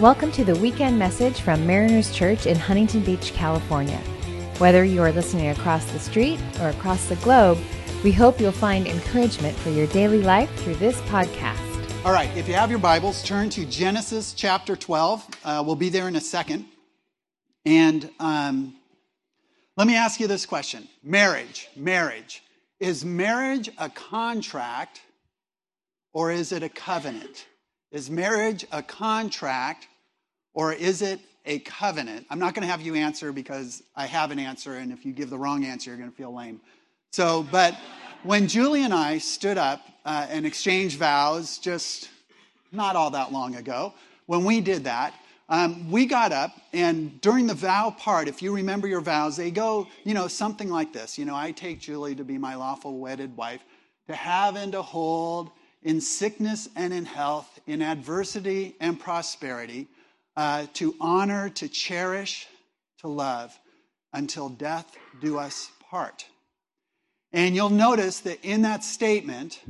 Welcome to the weekend message from Mariners Church in Huntington Beach, California. Whether you are listening across the street or across the globe, we hope you'll find encouragement for your daily life through this podcast. All right, if you have your Bibles, turn to Genesis chapter 12. Uh, we'll be there in a second. And um, let me ask you this question Marriage, marriage. Is marriage a contract or is it a covenant? Is marriage a contract or is it a covenant? I'm not going to have you answer because I have an answer, and if you give the wrong answer, you're going to feel lame. So, but when Julie and I stood up uh, and exchanged vows just not all that long ago, when we did that, um, we got up, and during the vow part, if you remember your vows, they go, you know, something like this. You know, I take Julie to be my lawful wedded wife, to have and to hold in sickness and in health, in adversity and prosperity, uh, to honor, to cherish, to love, until death do us part. And you'll notice that in that statement,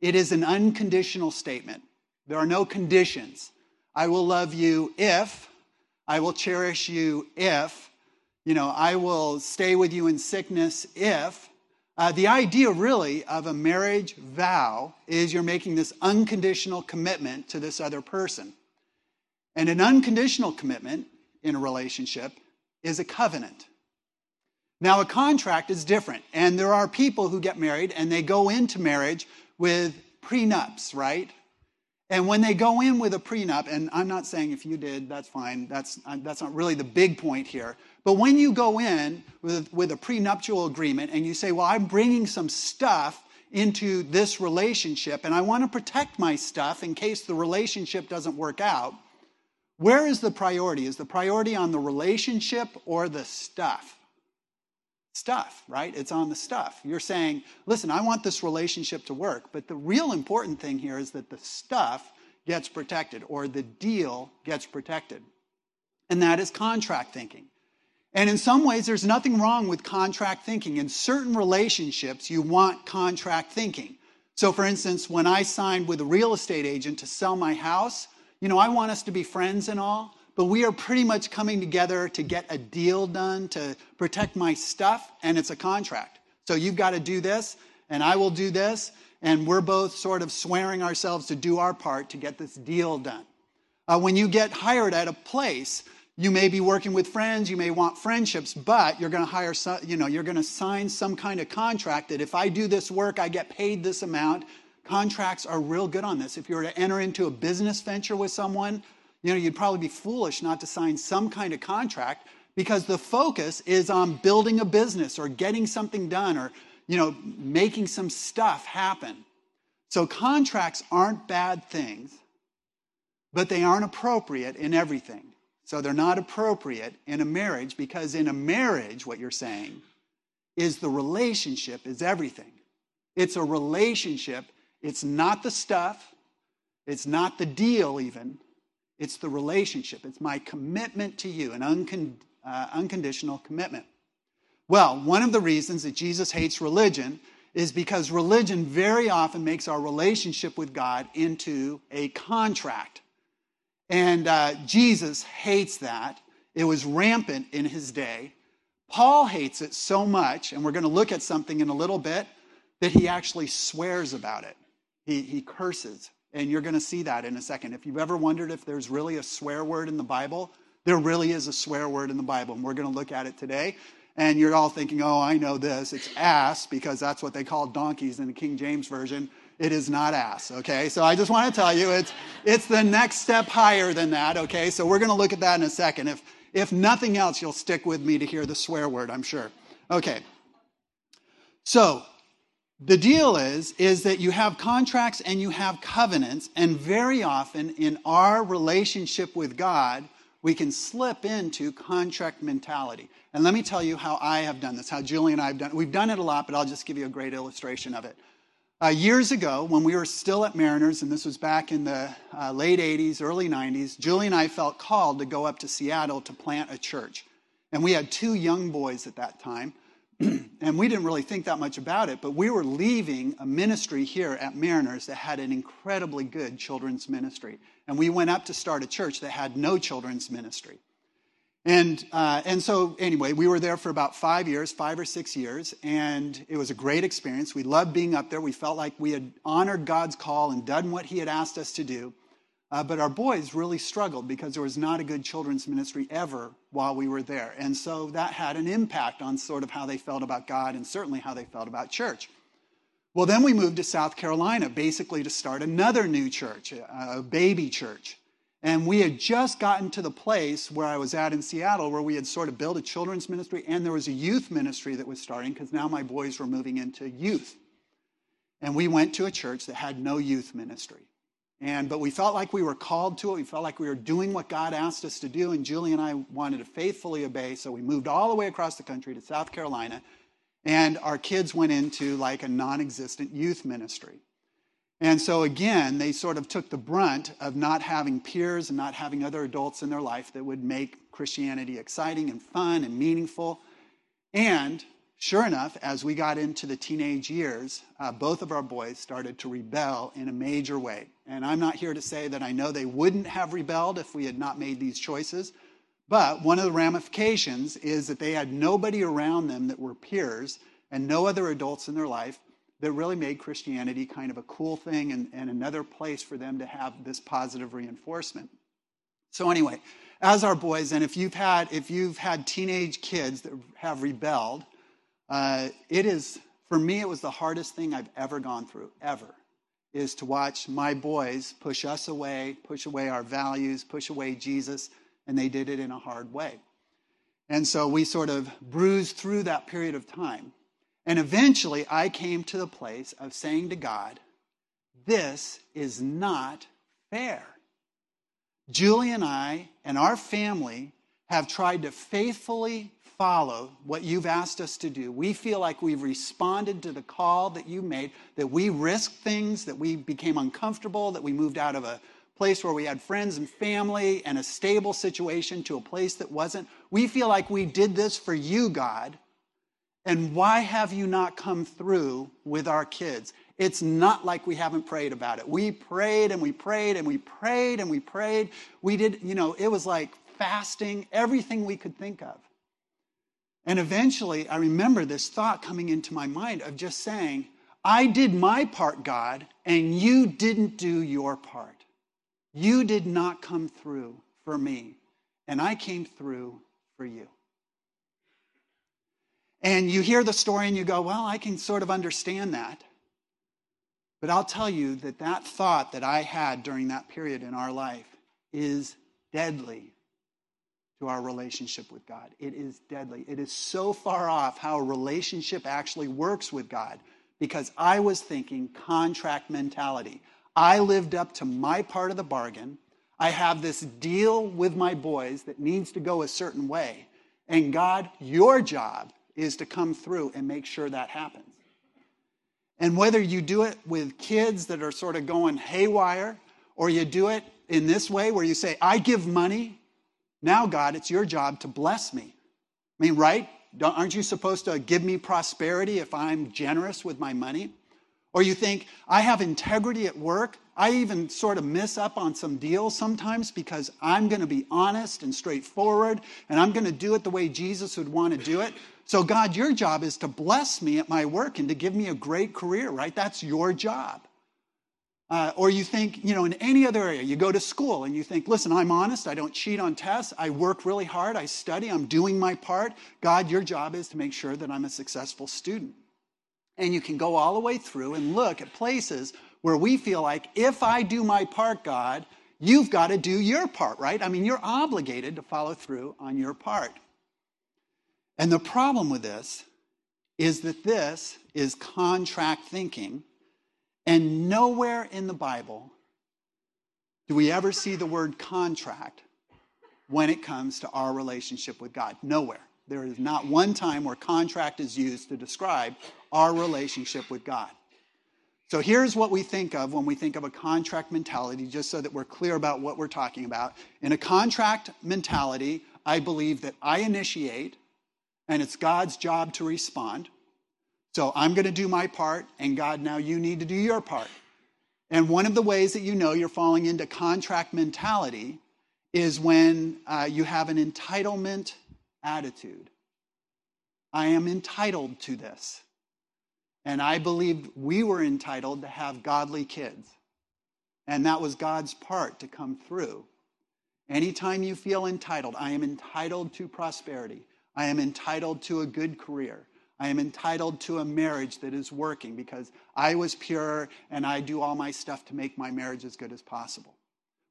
it is an unconditional statement. There are no conditions. I will love you if, I will cherish you if, you know, I will stay with you in sickness if. Uh, the idea really of a marriage vow is you're making this unconditional commitment to this other person. And an unconditional commitment in a relationship is a covenant. Now, a contract is different, and there are people who get married and they go into marriage with prenups, right? And when they go in with a prenup, and I'm not saying if you did, that's fine, that's, uh, that's not really the big point here. But when you go in with, with a prenuptial agreement and you say, Well, I'm bringing some stuff into this relationship and I want to protect my stuff in case the relationship doesn't work out, where is the priority? Is the priority on the relationship or the stuff? Stuff, right? It's on the stuff. You're saying, listen, I want this relationship to work, but the real important thing here is that the stuff gets protected or the deal gets protected. And that is contract thinking. And in some ways, there's nothing wrong with contract thinking. In certain relationships, you want contract thinking. So, for instance, when I signed with a real estate agent to sell my house, you know, I want us to be friends and all, but we are pretty much coming together to get a deal done to protect my stuff, and it's a contract. So, you've got to do this, and I will do this, and we're both sort of swearing ourselves to do our part to get this deal done. Uh, when you get hired at a place, you may be working with friends, you may want friendships, but you're going to hire, some, you know, you're going to sign some kind of contract that if I do this work, I get paid this amount. Contracts are real good on this. If you were to enter into a business venture with someone, you know, you'd probably be foolish not to sign some kind of contract because the focus is on building a business or getting something done or, you know, making some stuff happen. So contracts aren't bad things, but they aren't appropriate in everything. So they're not appropriate in a marriage because in a marriage, what you're saying is the relationship is everything. It's a relationship. It's not the stuff. It's not the deal, even. It's the relationship. It's my commitment to you, an uncon- uh, unconditional commitment. Well, one of the reasons that Jesus hates religion is because religion very often makes our relationship with God into a contract. And uh, Jesus hates that. It was rampant in his day. Paul hates it so much, and we're going to look at something in a little bit, that he actually swears about it. He, he curses. And you're going to see that in a second. If you've ever wondered if there's really a swear word in the Bible, there really is a swear word in the Bible, and we're going to look at it today. And you're all thinking, oh, I know this. It's ass, because that's what they call donkeys in the King James Version. It is not ass, okay? So I just want to tell you it's, it's the next step higher than that, okay? So we're going to look at that in a second. If, if nothing else, you'll stick with me to hear the swear word, I'm sure. Okay. So the deal is, is that you have contracts and you have covenants, and very often in our relationship with God, we can slip into contract mentality. And let me tell you how I have done this, how Julie and I have done it. We've done it a lot, but I'll just give you a great illustration of it. Uh, years ago, when we were still at Mariners, and this was back in the uh, late 80s, early 90s, Julie and I felt called to go up to Seattle to plant a church. And we had two young boys at that time. and we didn't really think that much about it, but we were leaving a ministry here at Mariners that had an incredibly good children's ministry. And we went up to start a church that had no children's ministry. And, uh, and so, anyway, we were there for about five years, five or six years, and it was a great experience. We loved being up there. We felt like we had honored God's call and done what He had asked us to do. Uh, but our boys really struggled because there was not a good children's ministry ever while we were there. And so that had an impact on sort of how they felt about God and certainly how they felt about church. Well, then we moved to South Carolina, basically to start another new church, a baby church. And we had just gotten to the place where I was at in Seattle, where we had sort of built a children's ministry, and there was a youth ministry that was starting because now my boys were moving into youth. And we went to a church that had no youth ministry. And, but we felt like we were called to it. We felt like we were doing what God asked us to do. And Julie and I wanted to faithfully obey. So we moved all the way across the country to South Carolina. And our kids went into like a non existent youth ministry. And so again, they sort of took the brunt of not having peers and not having other adults in their life that would make Christianity exciting and fun and meaningful. And Sure enough, as we got into the teenage years, uh, both of our boys started to rebel in a major way. And I'm not here to say that I know they wouldn't have rebelled if we had not made these choices. But one of the ramifications is that they had nobody around them that were peers and no other adults in their life that really made Christianity kind of a cool thing and, and another place for them to have this positive reinforcement. So, anyway, as our boys, and if you've had, if you've had teenage kids that have rebelled, uh, it is, for me, it was the hardest thing I've ever gone through, ever, is to watch my boys push us away, push away our values, push away Jesus, and they did it in a hard way. And so we sort of bruised through that period of time. And eventually I came to the place of saying to God, This is not fair. Julie and I and our family have tried to faithfully follow what you've asked us to do. We feel like we've responded to the call that you made, that we risked things, that we became uncomfortable, that we moved out of a place where we had friends and family and a stable situation to a place that wasn't. We feel like we did this for you, God. And why have you not come through with our kids? It's not like we haven't prayed about it. We prayed and we prayed and we prayed and we prayed. We did, you know, it was like fasting, everything we could think of. And eventually, I remember this thought coming into my mind of just saying, I did my part, God, and you didn't do your part. You did not come through for me, and I came through for you. And you hear the story and you go, Well, I can sort of understand that. But I'll tell you that that thought that I had during that period in our life is deadly to our relationship with God. It is deadly. It is so far off how a relationship actually works with God because I was thinking contract mentality. I lived up to my part of the bargain. I have this deal with my boys that needs to go a certain way. And God, your job is to come through and make sure that happens. And whether you do it with kids that are sort of going haywire, or you do it in this way where you say, I give money now, God, it's your job to bless me. I mean, right? Aren't you supposed to give me prosperity if I'm generous with my money? Or you think, I have integrity at work. I even sort of miss up on some deals sometimes because I'm going to be honest and straightforward and I'm going to do it the way Jesus would want to do it. So, God, your job is to bless me at my work and to give me a great career, right? That's your job. Uh, or you think, you know, in any other area, you go to school and you think, listen, I'm honest, I don't cheat on tests, I work really hard, I study, I'm doing my part. God, your job is to make sure that I'm a successful student. And you can go all the way through and look at places where we feel like, if I do my part, God, you've got to do your part, right? I mean, you're obligated to follow through on your part. And the problem with this is that this is contract thinking and nowhere in the Bible do we ever see the word contract when it comes to our relationship with God. Nowhere. There is not one time where contract is used to describe our relationship with God. So here's what we think of when we think of a contract mentality, just so that we're clear about what we're talking about. In a contract mentality, I believe that I initiate and it's God's job to respond. So I'm going to do my part, and God, now you need to do your part. And one of the ways that you know you're falling into contract mentality is when uh, you have an entitlement attitude. I am entitled to this. And I believed we were entitled to have godly kids. And that was God's part to come through. Anytime you feel entitled, I am entitled to prosperity. I am entitled to a good career. I am entitled to a marriage that is working because I was pure and I do all my stuff to make my marriage as good as possible.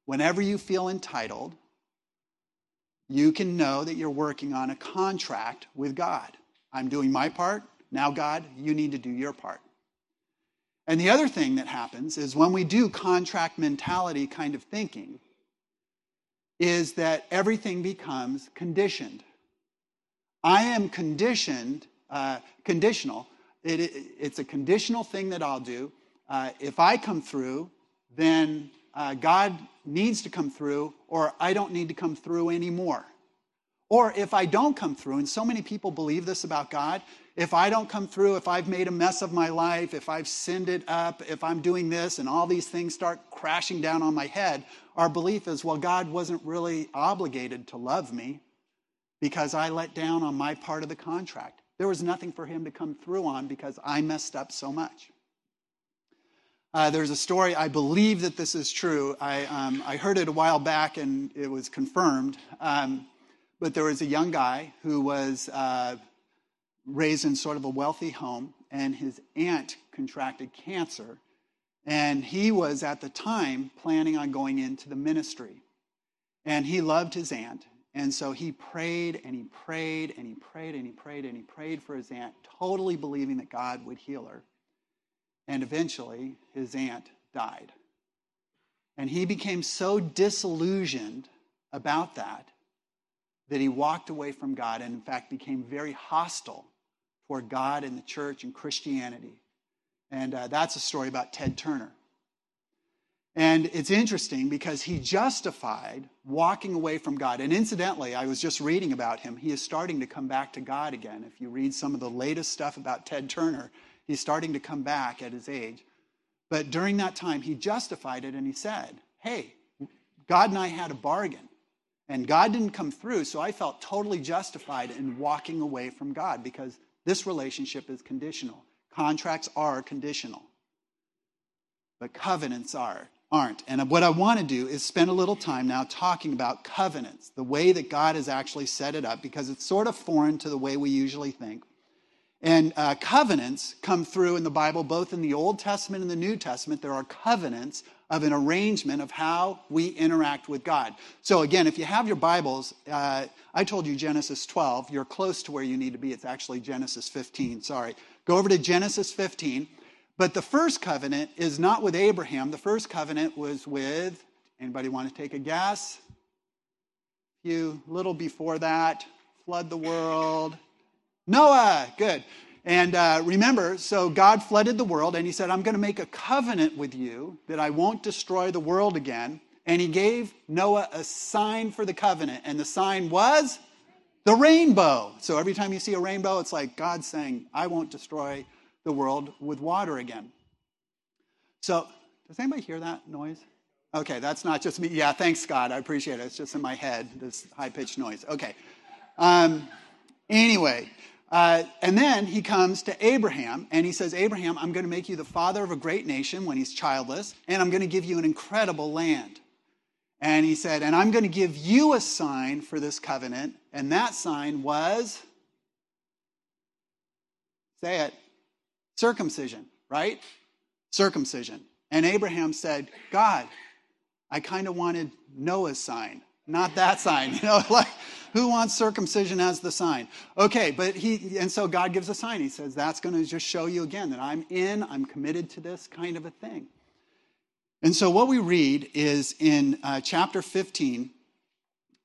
Whenever you feel entitled, you can know that you're working on a contract with God. I'm doing my part. Now, God, you need to do your part. And the other thing that happens is when we do contract mentality kind of thinking, is that everything becomes conditioned. I am conditioned uh, conditional. It, it, it's a conditional thing that I'll do. Uh, if I come through, then uh, God needs to come through, or I don't need to come through anymore. Or if I don't come through, and so many people believe this about God, if I don't come through, if I've made a mess of my life, if I've sinned it up, if I'm doing this and all these things start crashing down on my head, our belief is, well, God wasn't really obligated to love me because I let down on my part of the contract. There was nothing for him to come through on because I messed up so much. Uh, there's a story, I believe that this is true. I, um, I heard it a while back and it was confirmed. Um, but there was a young guy who was uh, raised in sort of a wealthy home, and his aunt contracted cancer. And he was at the time planning on going into the ministry. And he loved his aunt. And so he prayed and he prayed and he prayed and he prayed and he prayed for his aunt, totally believing that God would heal her. And eventually, his aunt died. And he became so disillusioned about that that he walked away from God and, in fact, became very hostile toward God and the church and Christianity. And uh, that's a story about Ted Turner. And it's interesting because he justified walking away from God. And incidentally, I was just reading about him. He is starting to come back to God again. If you read some of the latest stuff about Ted Turner, he's starting to come back at his age. But during that time, he justified it and he said, Hey, God and I had a bargain. And God didn't come through, so I felt totally justified in walking away from God because this relationship is conditional. Contracts are conditional, but covenants are aren't. And what I want to do is spend a little time now talking about covenants, the way that God has actually set it up, because it's sort of foreign to the way we usually think. And uh, covenants come through in the Bible, both in the Old Testament and the New Testament. There are covenants of an arrangement of how we interact with God. So, again, if you have your Bibles, uh, I told you Genesis 12. You're close to where you need to be. It's actually Genesis 15. Sorry. Go over to Genesis 15. But the first covenant is not with Abraham. The first covenant was with, anybody want to take a guess? A few, little before that, flood the world. Noah, good. And uh, remember, so God flooded the world, and he said, I'm going to make a covenant with you that I won't destroy the world again. And he gave Noah a sign for the covenant, and the sign was the rainbow. So every time you see a rainbow, it's like God saying, I won't destroy the world with water again. So, does anybody hear that noise? Okay, that's not just me. Yeah, thanks, Scott. I appreciate it. It's just in my head, this high pitched noise. Okay. Um, anyway, uh, and then he comes to Abraham and he says, Abraham, I'm going to make you the father of a great nation when he's childless, and I'm going to give you an incredible land. And he said, and I'm going to give you a sign for this covenant, and that sign was, say it, circumcision, right? Circumcision. And Abraham said, God, I kind of wanted Noah's sign, not that sign. You know, like, who wants circumcision as the sign? Okay, but he, and so God gives a sign. He says, that's going to just show you again that I'm in, I'm committed to this kind of a thing. And so what we read is in uh, chapter 15,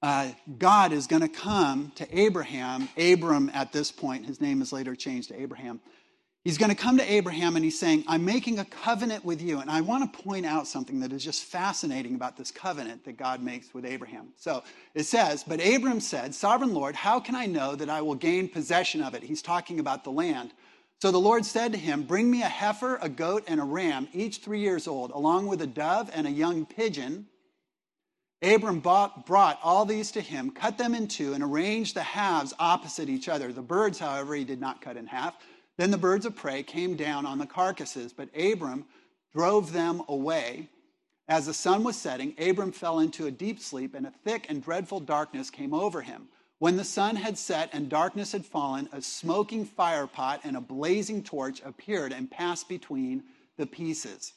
uh, God is going to come to Abraham. Abram, at this point, his name is later changed to Abraham He's going to come to Abraham and he's saying, I'm making a covenant with you. And I want to point out something that is just fascinating about this covenant that God makes with Abraham. So it says, But Abram said, Sovereign Lord, how can I know that I will gain possession of it? He's talking about the land. So the Lord said to him, Bring me a heifer, a goat, and a ram, each three years old, along with a dove and a young pigeon. Abram bought, brought all these to him, cut them in two, and arranged the halves opposite each other. The birds, however, he did not cut in half. Then the birds of prey came down on the carcasses, but Abram drove them away. As the sun was setting, Abram fell into a deep sleep, and a thick and dreadful darkness came over him. When the sun had set and darkness had fallen, a smoking firepot and a blazing torch appeared and passed between the pieces.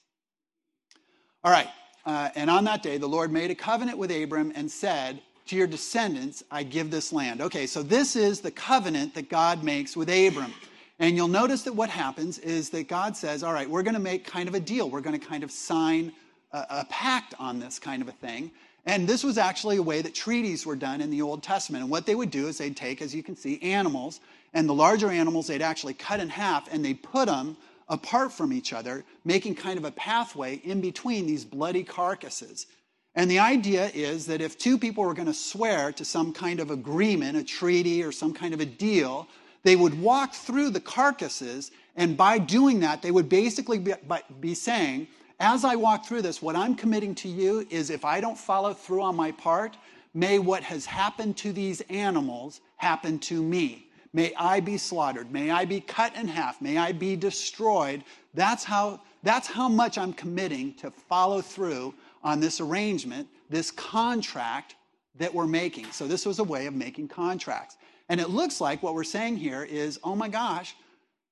All right, uh, and on that day, the Lord made a covenant with Abram and said, To your descendants, I give this land. Okay, so this is the covenant that God makes with Abram. And you'll notice that what happens is that God says, all right, we're going to make kind of a deal. We're going to kind of sign a, a, pact on this kind of a thing. And this was actually a way that treaties were done in the Old Testament. And what they would do is they'd take, as you can see, animals, and the larger animals they'd actually cut in half and they'd put them apart from each other, making kind of a pathway in between these bloody carcasses. And the idea is that if two people were going to swear to some kind of agreement, a treaty, or some kind of a deal, they would walk through the carcasses, and by doing that, they would basically be, be saying, As I walk through this, what I'm committing to you is if I don't follow through on my part, may what has happened to these animals happen to me. May I be slaughtered. May I be cut in half. May I be destroyed. That's how, that's how much I'm committing to follow through on this arrangement, this contract that we're making. So, this was a way of making contracts. And it looks like what we're saying here is oh my gosh,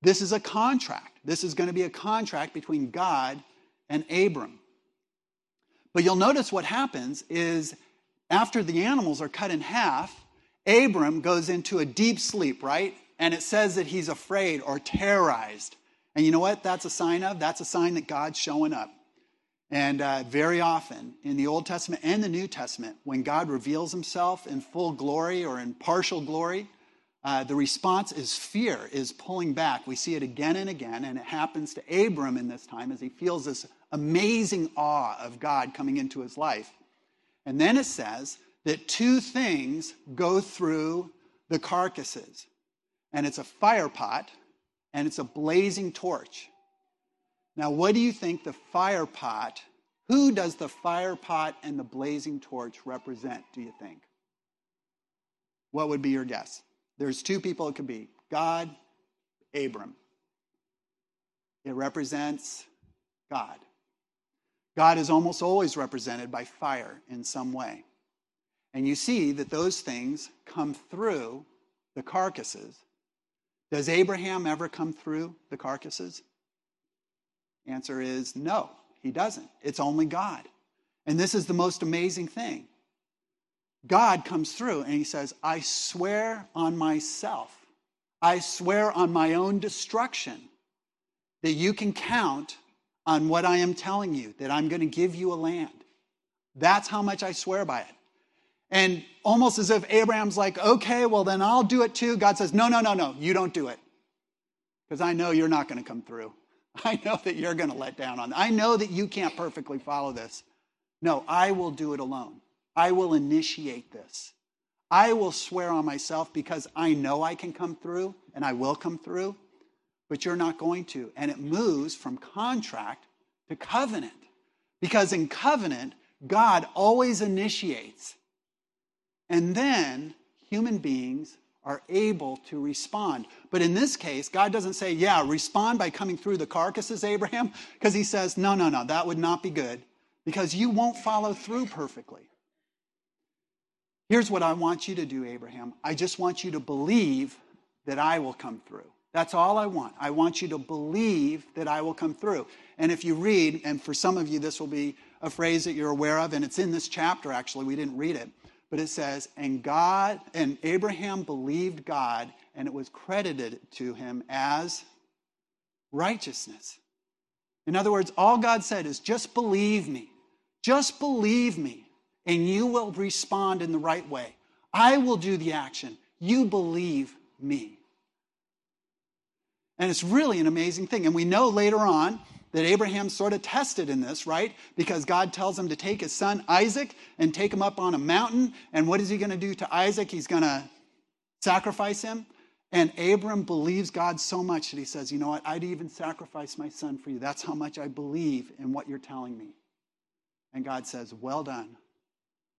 this is a contract. This is going to be a contract between God and Abram. But you'll notice what happens is after the animals are cut in half, Abram goes into a deep sleep, right? And it says that he's afraid or terrorized. And you know what that's a sign of? That's a sign that God's showing up. And uh, very often in the Old Testament and the New Testament, when God reveals himself in full glory or in partial glory, uh, the response is fear, is pulling back. We see it again and again, and it happens to Abram in this time as he feels this amazing awe of God coming into his life. And then it says that two things go through the carcasses, and it's a fire pot and it's a blazing torch. Now, what do you think the fire pot, who does the fire pot and the blazing torch represent, do you think? What would be your guess? There's two people it could be God, Abram. It represents God. God is almost always represented by fire in some way. And you see that those things come through the carcasses. Does Abraham ever come through the carcasses? Answer is no, he doesn't. It's only God. And this is the most amazing thing. God comes through and he says, I swear on myself, I swear on my own destruction that you can count on what I am telling you, that I'm going to give you a land. That's how much I swear by it. And almost as if Abraham's like, okay, well, then I'll do it too. God says, no, no, no, no, you don't do it. Because I know you're not going to come through. I know that you're going to let down on. I know that you can't perfectly follow this. No, I will do it alone. I will initiate this. I will swear on myself because I know I can come through and I will come through, but you're not going to. And it moves from contract to covenant. Because in covenant, God always initiates. And then human beings are able to respond. But in this case, God doesn't say, yeah, respond by coming through the carcasses, Abraham, because he says, no, no, no, that would not be good because you won't follow through perfectly. Here's what I want you to do, Abraham. I just want you to believe that I will come through. That's all I want. I want you to believe that I will come through. And if you read, and for some of you, this will be a phrase that you're aware of, and it's in this chapter actually, we didn't read it but it says, and God, and Abraham believed God, and it was credited to him as righteousness. In other words, all God said is just believe me. Just believe me, and you will respond in the right way. I will do the action. You believe me. And it's really an amazing thing. And we know later on that Abraham sort of tested in this, right? Because God tells him to take his son Isaac and take him up on a mountain. And what is he going to do to Isaac? He's going to sacrifice him. And Abram believes God so much that he says, You know what? I'd even sacrifice my son for you. That's how much I believe in what you're telling me. And God says, Well done.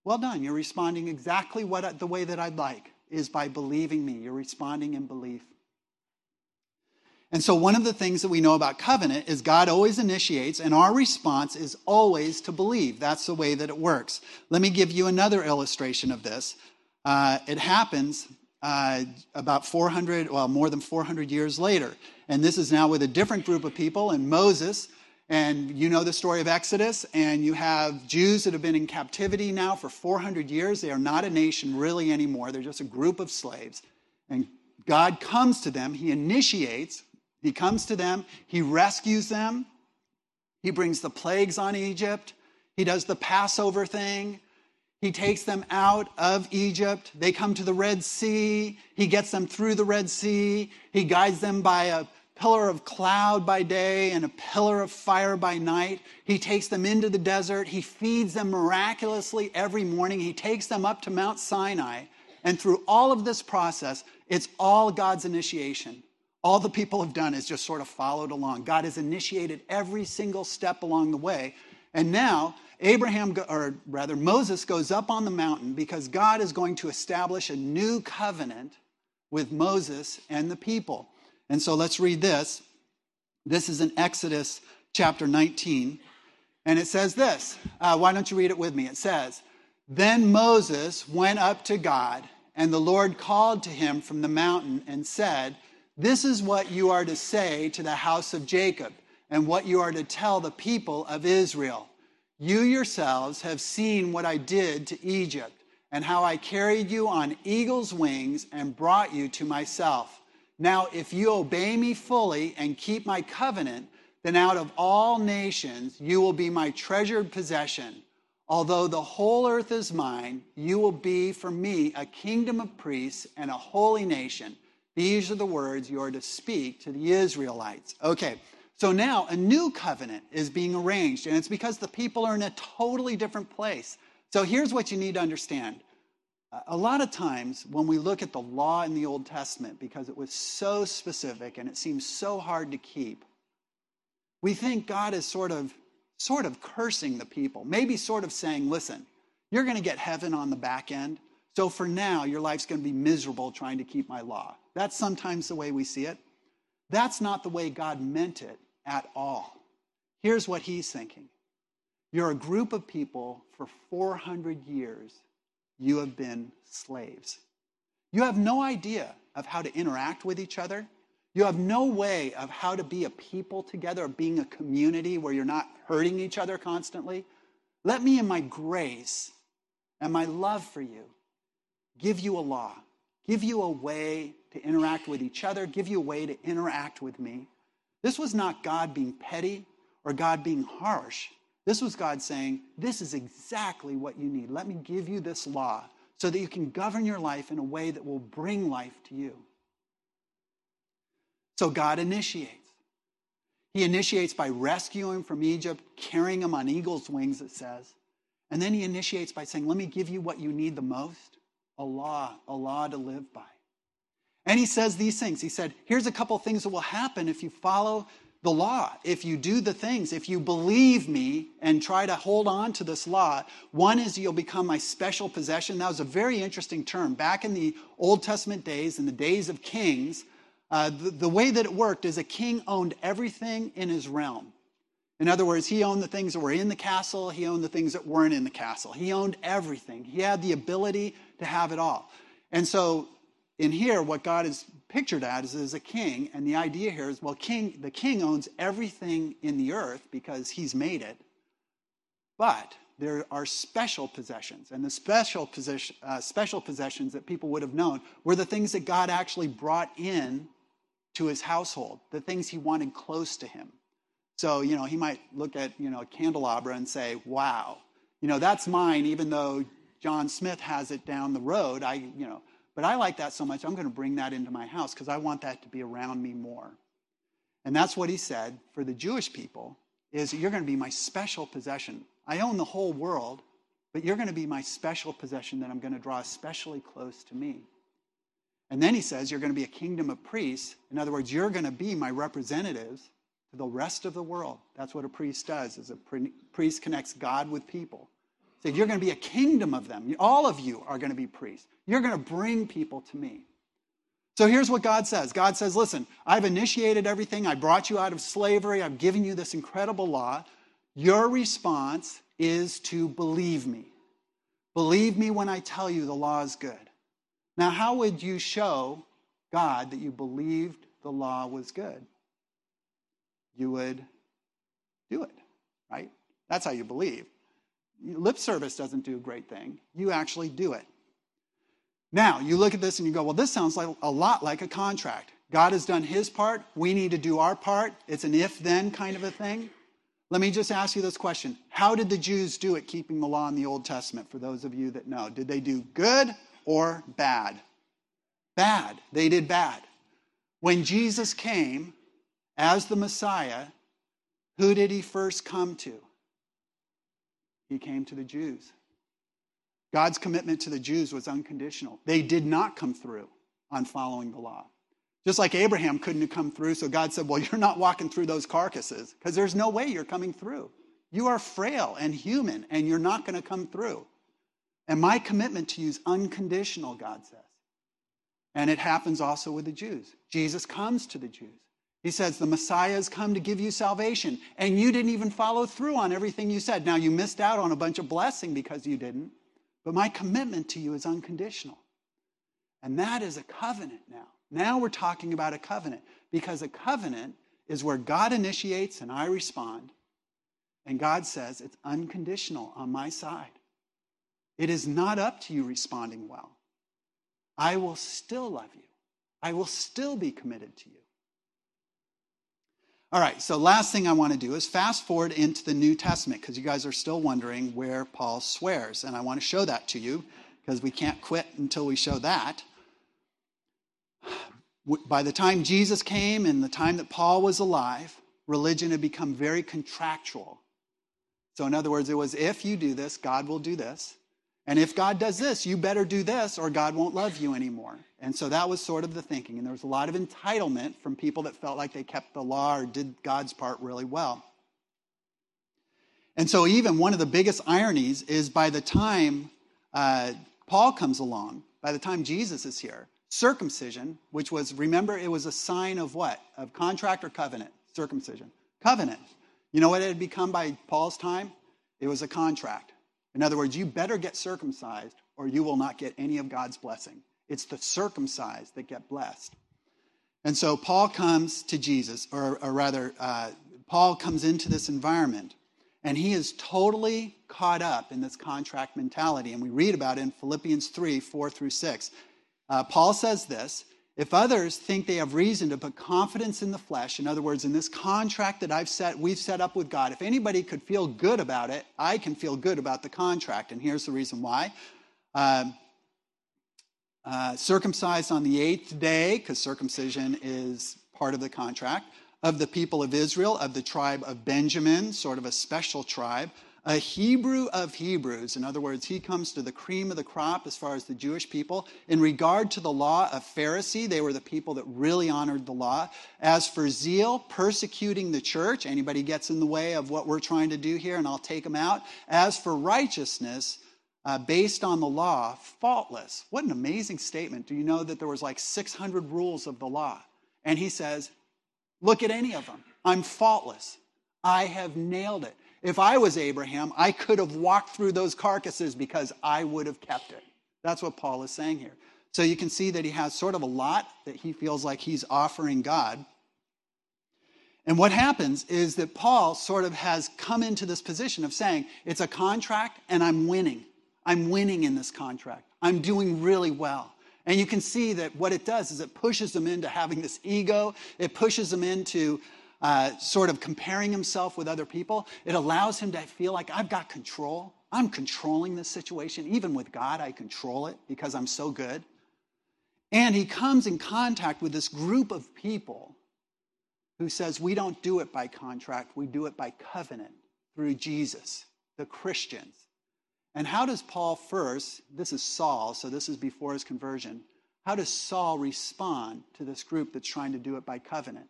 Well done. You're responding exactly what, the way that I'd like, is by believing me. You're responding in belief. And so, one of the things that we know about covenant is God always initiates, and our response is always to believe. That's the way that it works. Let me give you another illustration of this. Uh, it happens uh, about 400, well, more than 400 years later. And this is now with a different group of people, and Moses. And you know the story of Exodus, and you have Jews that have been in captivity now for 400 years. They are not a nation really anymore, they're just a group of slaves. And God comes to them, He initiates he comes to them, he rescues them, he brings the plagues on Egypt, he does the Passover thing. He takes them out of Egypt. They come to the Red Sea. He gets them through the Red Sea. He guides them by a pillar of cloud by day and a pillar of fire by night. He takes them into the desert. He feeds them miraculously every morning. He takes them up to Mount Sinai. And through all of this process, it's all God's initiation. All the people have done is just sort of followed along. God has initiated every single step along the way. And now, Abraham, or rather, Moses goes up on the mountain because God is going to establish a new covenant with Moses and the people. And so let's read this. This is in Exodus chapter 19. And it says this. Uh, why don't you read it with me? It says, Then Moses went up to God, and the Lord called to him from the mountain and said, this is what you are to say to the house of Jacob, and what you are to tell the people of Israel. You yourselves have seen what I did to Egypt, and how I carried you on eagle's wings and brought you to myself. Now, if you obey me fully and keep my covenant, then out of all nations you will be my treasured possession. Although the whole earth is mine, you will be for me a kingdom of priests and a holy nation. These are the words you are to speak to the Israelites. Okay, so now a new covenant is being arranged, and it's because the people are in a totally different place. So here's what you need to understand. A lot of times when we look at the law in the Old Testament, because it was so specific and it seems so hard to keep, we think God is sort of sort of cursing the people, maybe sort of saying, listen, you're going to get heaven on the back end. So for now, your life's going to be miserable trying to keep my law. That's sometimes the way we see it. That's not the way God meant it at all. Here's what he's thinking You're a group of people for 400 years, you have been slaves. You have no idea of how to interact with each other. You have no way of how to be a people together, of being a community where you're not hurting each other constantly. Let me, in my grace and my love for you, give you a law, give you a way to interact with each other, give you a way to interact with me. This was not God being petty or God being harsh. This was God saying, This is exactly what you need. Let me give you this law so that you can govern your life in a way that will bring life to you. So God initiates. He initiates by rescuing from Egypt, carrying him on eagle's wings, it says. And then he initiates by saying, Let me give you what you need the most a law, a law to live by. And he says these things. He said, Here's a couple things that will happen if you follow the law, if you do the things, if you believe me and try to hold on to this law. One is you'll become my special possession. That was a very interesting term. Back in the Old Testament days, in the days of kings, uh, the, the way that it worked is a king owned everything in his realm. In other words, he owned the things that were in the castle, he owned the things that weren't in the castle. He owned everything. He had the ability to have it all. And so in here, what God is pictured as is a king, and the idea here is, well, king, the king owns everything in the earth because he's made it, but there are special possessions, and the special, position, uh, special possessions that people would have known were the things that God actually brought in to his household, the things he wanted close to him. So, you know, he might look at, you know, a candelabra and say, wow, you know, that's mine, even though John Smith has it down the road. I, you know, but I like that so much, I'm going to bring that into my house because I want that to be around me more. And that's what he said for the Jewish people is you're going to be my special possession. I own the whole world, but you're going to be my special possession that I'm going to draw especially close to me. And then he says you're going to be a kingdom of priests. In other words, you're going to be my representatives to the rest of the world. That's what a priest does. Is a priest connects God with people. You're going to be a kingdom of them. All of you are going to be priests. You're going to bring people to me. So here's what God says God says, Listen, I've initiated everything. I brought you out of slavery. I've given you this incredible law. Your response is to believe me. Believe me when I tell you the law is good. Now, how would you show God that you believed the law was good? You would do it, right? That's how you believe. Lip service doesn't do a great thing. You actually do it. Now, you look at this and you go, well, this sounds like a lot like a contract. God has done his part. We need to do our part. It's an if then kind of a thing. Let me just ask you this question How did the Jews do it keeping the law in the Old Testament, for those of you that know? Did they do good or bad? Bad. They did bad. When Jesus came as the Messiah, who did he first come to? He came to the Jews. God's commitment to the Jews was unconditional. They did not come through on following the law. Just like Abraham couldn't have come through, so God said, Well, you're not walking through those carcasses because there's no way you're coming through. You are frail and human, and you're not going to come through. And my commitment to you is unconditional, God says. And it happens also with the Jews. Jesus comes to the Jews. He says, The Messiah has come to give you salvation, and you didn't even follow through on everything you said. Now, you missed out on a bunch of blessing because you didn't. But my commitment to you is unconditional. And that is a covenant now. Now we're talking about a covenant because a covenant is where God initiates and I respond. And God says it's unconditional on my side. It is not up to you responding well. I will still love you. I will still be committed to you. All right, so last thing I want to do is fast forward into the New Testament because you guys are still wondering where Paul swears. And I want to show that to you because we can't quit until we show that. By the time Jesus came and the time that Paul was alive, religion had become very contractual. So, in other words, it was if you do this, God will do this. And if God does this, you better do this or God won't love you anymore. And so that was sort of the thinking. And there was a lot of entitlement from people that felt like they kept the law or did God's part really well. And so, even one of the biggest ironies is by the time uh, Paul comes along, by the time Jesus is here, circumcision, which was, remember, it was a sign of what? Of contract or covenant? Circumcision. Covenant. You know what it had become by Paul's time? It was a contract. In other words, you better get circumcised or you will not get any of God's blessing. It's the circumcised that get blessed. And so Paul comes to Jesus, or, or rather, uh, Paul comes into this environment, and he is totally caught up in this contract mentality. And we read about it in Philippians 3 4 through 6. Uh, Paul says this if others think they have reason to put confidence in the flesh, in other words, in this contract that I've set, we've set up with God, if anybody could feel good about it, I can feel good about the contract. And here's the reason why. Uh, uh, circumcised on the eighth day, because circumcision is part of the contract, of the people of Israel, of the tribe of Benjamin, sort of a special tribe, a Hebrew of Hebrews. In other words, he comes to the cream of the crop as far as the Jewish people. In regard to the law, of Pharisee, they were the people that really honored the law. As for zeal, persecuting the church, anybody gets in the way of what we're trying to do here, and I'll take them out. As for righteousness, uh, based on the law, faultless. What an amazing statement. Do you know that there was like 600 rules of the law? And he says, look at any of them. I'm faultless. I have nailed it. If I was Abraham, I could have walked through those carcasses because I would have kept it. That's what Paul is saying here. So you can see that he has sort of a lot that he feels like he's offering God. And what happens is that Paul sort of has come into this position of saying, it's a contract and I'm winning. I'm winning in this contract. I'm doing really well. And you can see that what it does is it pushes him into having this ego. It pushes him into uh, sort of comparing himself with other people, it allows him to feel like I've got control. I'm controlling this situation. Even with God, I control it because I'm so good. And he comes in contact with this group of people who says we don't do it by contract, we do it by covenant through Jesus, the Christians. And how does Paul first, this is Saul, so this is before his conversion, how does Saul respond to this group that's trying to do it by covenant?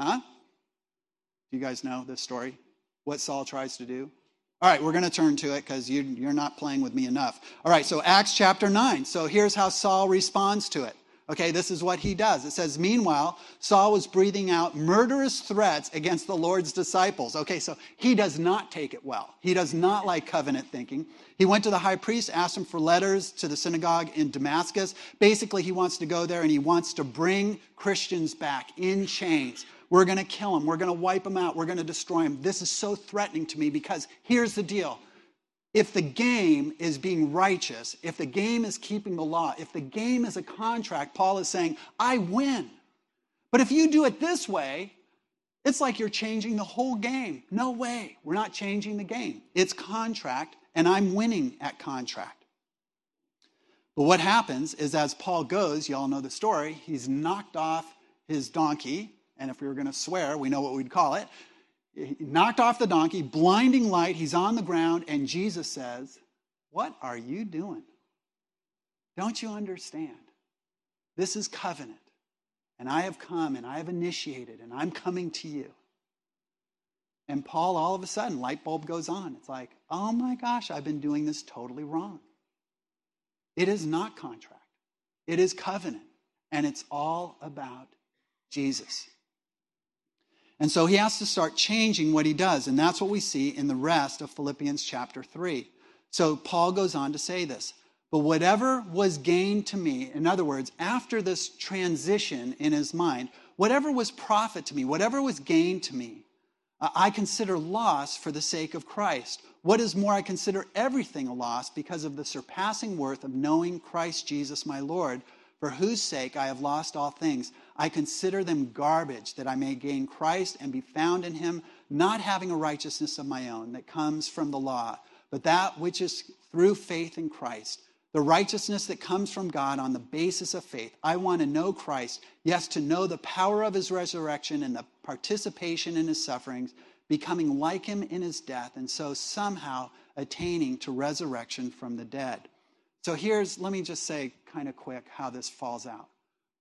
Huh? Do you guys know this story? What Saul tries to do? All right, we're going to turn to it because you, you're not playing with me enough. All right, so Acts chapter 9. So here's how Saul responds to it. Okay, this is what he does. It says, Meanwhile, Saul was breathing out murderous threats against the Lord's disciples. Okay, so he does not take it well. He does not like covenant thinking. He went to the high priest, asked him for letters to the synagogue in Damascus. Basically, he wants to go there and he wants to bring Christians back in chains. We're going to kill them. We're going to wipe them out. We're going to destroy them. This is so threatening to me because here's the deal if the game is being righteous, if the game is keeping the law, if the game is a contract, Paul is saying, I win. But if you do it this way, it's like you're changing the whole game. No way. We're not changing the game. It's contract, and I'm winning at contract. But what happens is as Paul goes, you all know the story, he's knocked off his donkey, and if we were going to swear, we know what we'd call it. He knocked off the donkey, blinding light. He's on the ground, and Jesus says, What are you doing? Don't you understand? This is covenant, and I have come and I have initiated, and I'm coming to you. And Paul, all of a sudden, light bulb goes on. It's like, oh my gosh, I've been doing this totally wrong. It is not contract, it is covenant, and it's all about Jesus. And so he has to start changing what he does. And that's what we see in the rest of Philippians chapter 3. So Paul goes on to say this. But whatever was gained to me, in other words, after this transition in his mind, whatever was profit to me, whatever was gained to me, I consider loss for the sake of Christ. What is more, I consider everything a loss because of the surpassing worth of knowing Christ Jesus my Lord for whose sake I have lost all things. I consider them garbage, that I may gain Christ and be found in him, not having a righteousness of my own that comes from the law, but that which is through faith in Christ, the righteousness that comes from God on the basis of faith. I want to know Christ, yes, to know the power of his resurrection and the participation in his sufferings, becoming like him in his death, and so somehow attaining to resurrection from the dead. So here's, let me just say kind of quick how this falls out.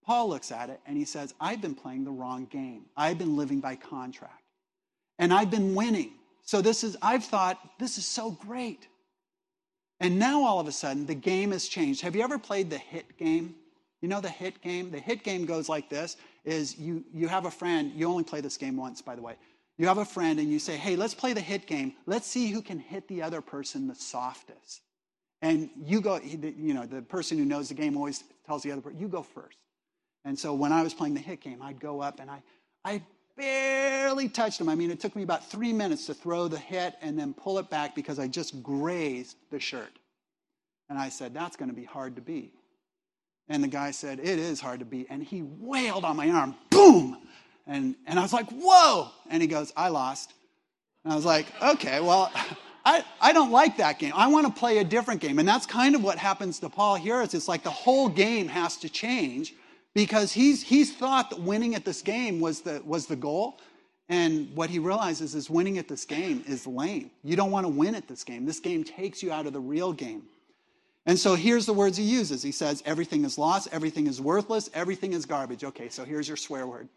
Paul looks at it and he says, I've been playing the wrong game. I've been living by contract. And I've been winning. So this is, I've thought, this is so great. And now all of a sudden, the game has changed. Have you ever played the hit game? You know the hit game? The hit game goes like this is you, you have a friend, you only play this game once, by the way. You have a friend and you say, hey, let's play the hit game. Let's see who can hit the other person the softest. And you go, you know, the person who knows the game always tells the other person, you go first. And so when I was playing the hit game, I'd go up and I, I barely touched him. I mean, it took me about three minutes to throw the hit and then pull it back because I just grazed the shirt. And I said, that's going to be hard to beat. And the guy said, it is hard to beat. And he wailed on my arm, boom. And, and I was like, whoa. And he goes, I lost. And I was like, okay, well, I, I don't like that game. I want to play a different game. And that's kind of what happens to Paul here is it's like the whole game has to change because he's, he's thought that winning at this game was the, was the goal. And what he realizes is winning at this game is lame. You don't want to win at this game. This game takes you out of the real game. And so here's the words he uses. He says, everything is lost, everything is worthless, everything is garbage. Okay, so here's your swear word.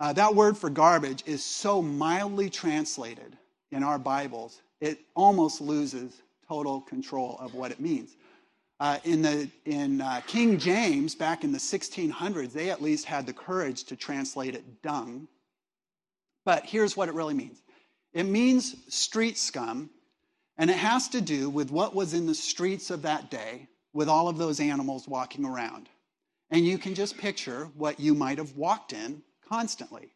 Uh, that word for garbage is so mildly translated in our Bibles it almost loses total control of what it means. Uh, in the, in uh, King James, back in the 1600s, they at least had the courage to translate it dung. But here's what it really means it means street scum, and it has to do with what was in the streets of that day with all of those animals walking around. And you can just picture what you might have walked in constantly.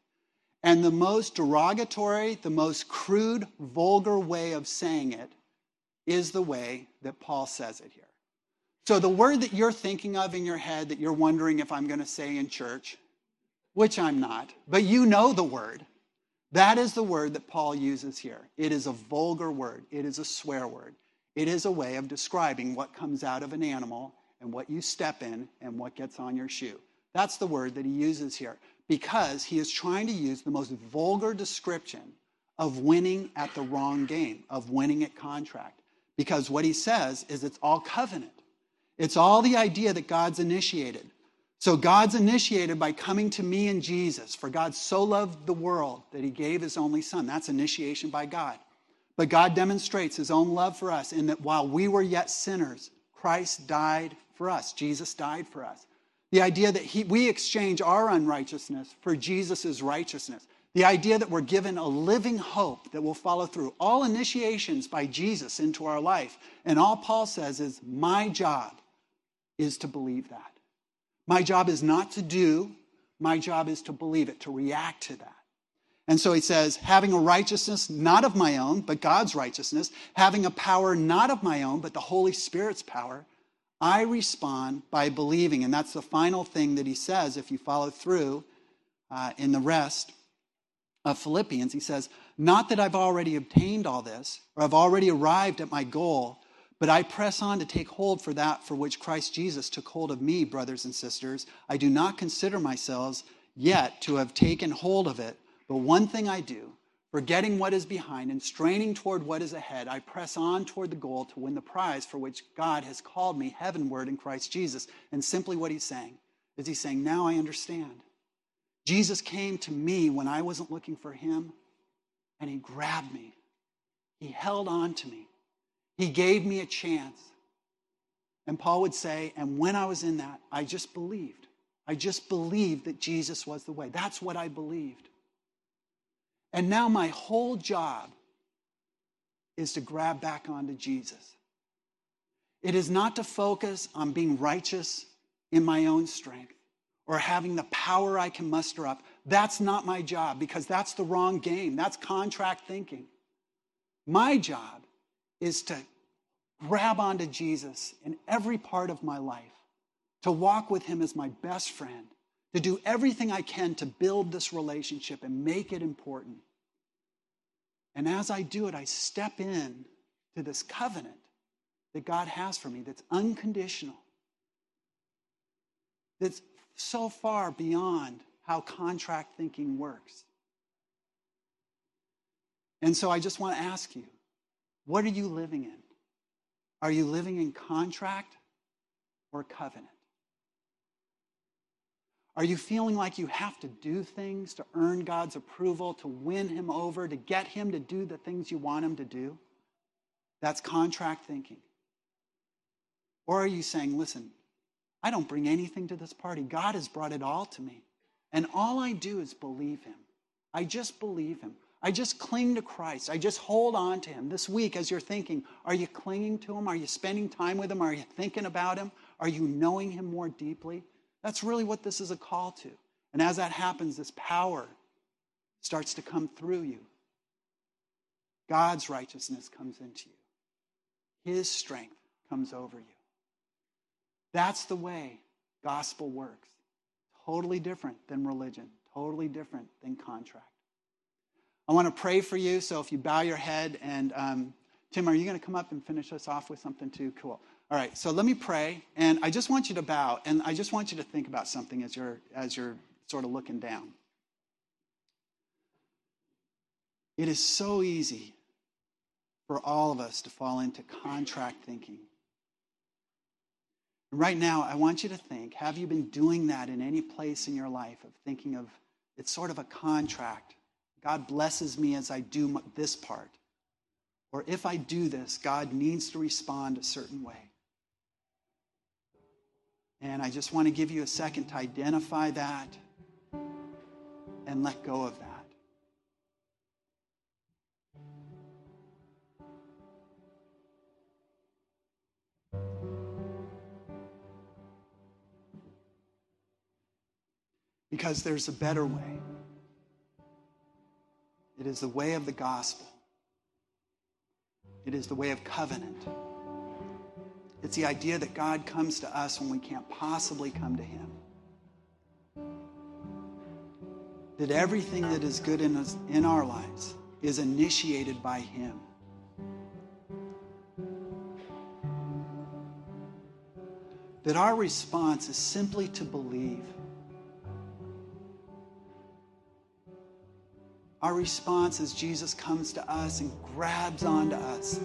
And the most derogatory, the most crude, vulgar way of saying it is the way that Paul says it here. So the word that you're thinking of in your head that you're wondering if I'm going to say in church, which I'm not, but you know the word, that is the word that Paul uses here. It is a vulgar word, it is a swear word. It is a way of describing what comes out of an animal and what you step in and what gets on your shoe. That's the word that he uses here because he is trying to use the most vulgar description of winning at the wrong game, of winning at contract. Because what he says is it's all covenant. It's all the idea that God's initiated. So God's initiated by coming to me and Jesus. For God so loved the world that he gave his only son. That's initiation by God. But God demonstrates his own love for us in that while we were yet sinners, Christ died for us. Jesus died for us. The idea that he, we exchange our unrighteousness for Jesus' righteousness. The idea that we're given a living hope that will follow through. All initiations by Jesus into our life. And all Paul says is, my job is to believe that. My job is not to do, my job is to believe it, to react to that. And so he says, having a righteousness not of my own, but God's righteousness, having a power not of my own, but the Holy Spirit's power, I respond by believing. And that's the final thing that he says if you follow through uh, in the rest of Philippians. He says, Not that I've already obtained all this, or I've already arrived at my goal, but I press on to take hold for that for which Christ Jesus took hold of me, brothers and sisters. I do not consider myself yet to have taken hold of it, but one thing I do, forgetting what is behind and straining toward what is ahead, I press on toward the goal to win the prize for which God has called me heavenward in Christ Jesus. And simply what he's saying is he's saying, Now I understand. Jesus came to me when I wasn't looking for him, and he grabbed me. He held on to me. He gave me a chance. And Paul would say, and when I was in that, I just believed. I just believed that Jesus was the way. That's what I believed. And now my whole job is to grab back onto Jesus. It is not to focus on being righteous in my own strength or having the power I can muster up. That's not my job because that's the wrong game. That's contract thinking. My job is to grab onto Jesus in every part of my life, to walk with him as my best friend, to do everything I can to build this relationship and make it important. And as I do it, I step in to this covenant that God has for me that's unconditional, that's so far beyond how contract thinking works. And so I just want to ask you what are you living in? Are you living in contract or covenant? Are you feeling like you have to do things to earn God's approval, to win Him over, to get Him to do the things you want Him to do? That's contract thinking. Or are you saying, listen, I don't bring anything to this party. God has brought it all to me. And all I do is believe Him. I just believe Him. I just cling to Christ. I just hold on to Him. This week, as you're thinking, are you clinging to Him? Are you spending time with Him? Are you thinking about Him? Are you knowing Him more deeply? That's really what this is a call to. And as that happens, this power starts to come through you. God's righteousness comes into you, His strength comes over you. That's the way gospel works. Totally different than religion, totally different than contract. I want to pray for you. So if you bow your head, and um, Tim, are you going to come up and finish us off with something too? Cool. All right. So let me pray, and I just want you to bow, and I just want you to think about something as you're as you're sort of looking down. It is so easy for all of us to fall into contract thinking. Right now, I want you to think have you been doing that in any place in your life of thinking of it's sort of a contract? God blesses me as I do this part. Or if I do this, God needs to respond a certain way. And I just want to give you a second to identify that and let go of that. Because there's a better way. It is the way of the gospel. It is the way of covenant. It's the idea that God comes to us when we can't possibly come to Him. That everything that is good in, us, in our lives is initiated by Him. That our response is simply to believe our response as Jesus comes to us and grabs onto us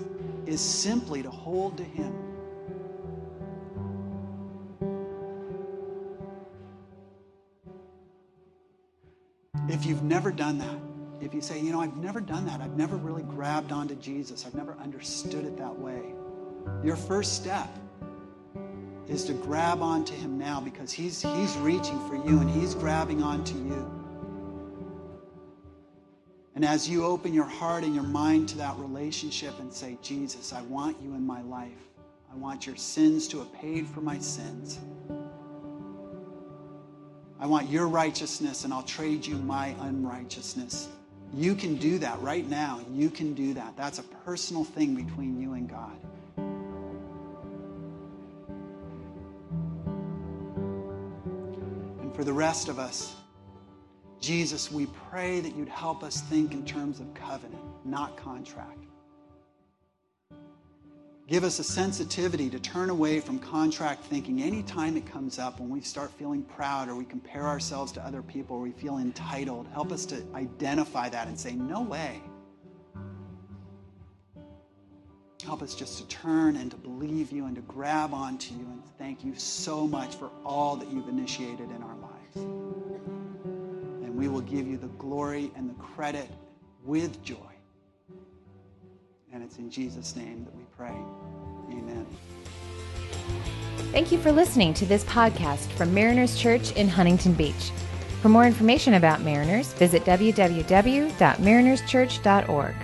is simply to hold to Him. If you've never done that, if you say, you know, I've never done that, I've never really grabbed onto Jesus, I've never understood it that way, your first step is to grab onto Him now because He's, he's reaching for you and He's grabbing onto you. And as you open your heart and your mind to that relationship and say, Jesus, I want you in my life. I want your sins to have paid for my sins. I want your righteousness and I'll trade you my unrighteousness. You can do that right now. You can do that. That's a personal thing between you and God. And for the rest of us, Jesus, we pray that you'd help us think in terms of covenant, not contract. Give us a sensitivity to turn away from contract thinking anytime it comes up when we start feeling proud or we compare ourselves to other people or we feel entitled. Help us to identify that and say, no way. Help us just to turn and to believe you and to grab onto you and thank you so much for all that you've initiated in our lives. We will give you the glory and the credit with joy. And it's in Jesus' name that we pray. Amen. Thank you for listening to this podcast from Mariners Church in Huntington Beach. For more information about Mariners, visit www.marinerschurch.org.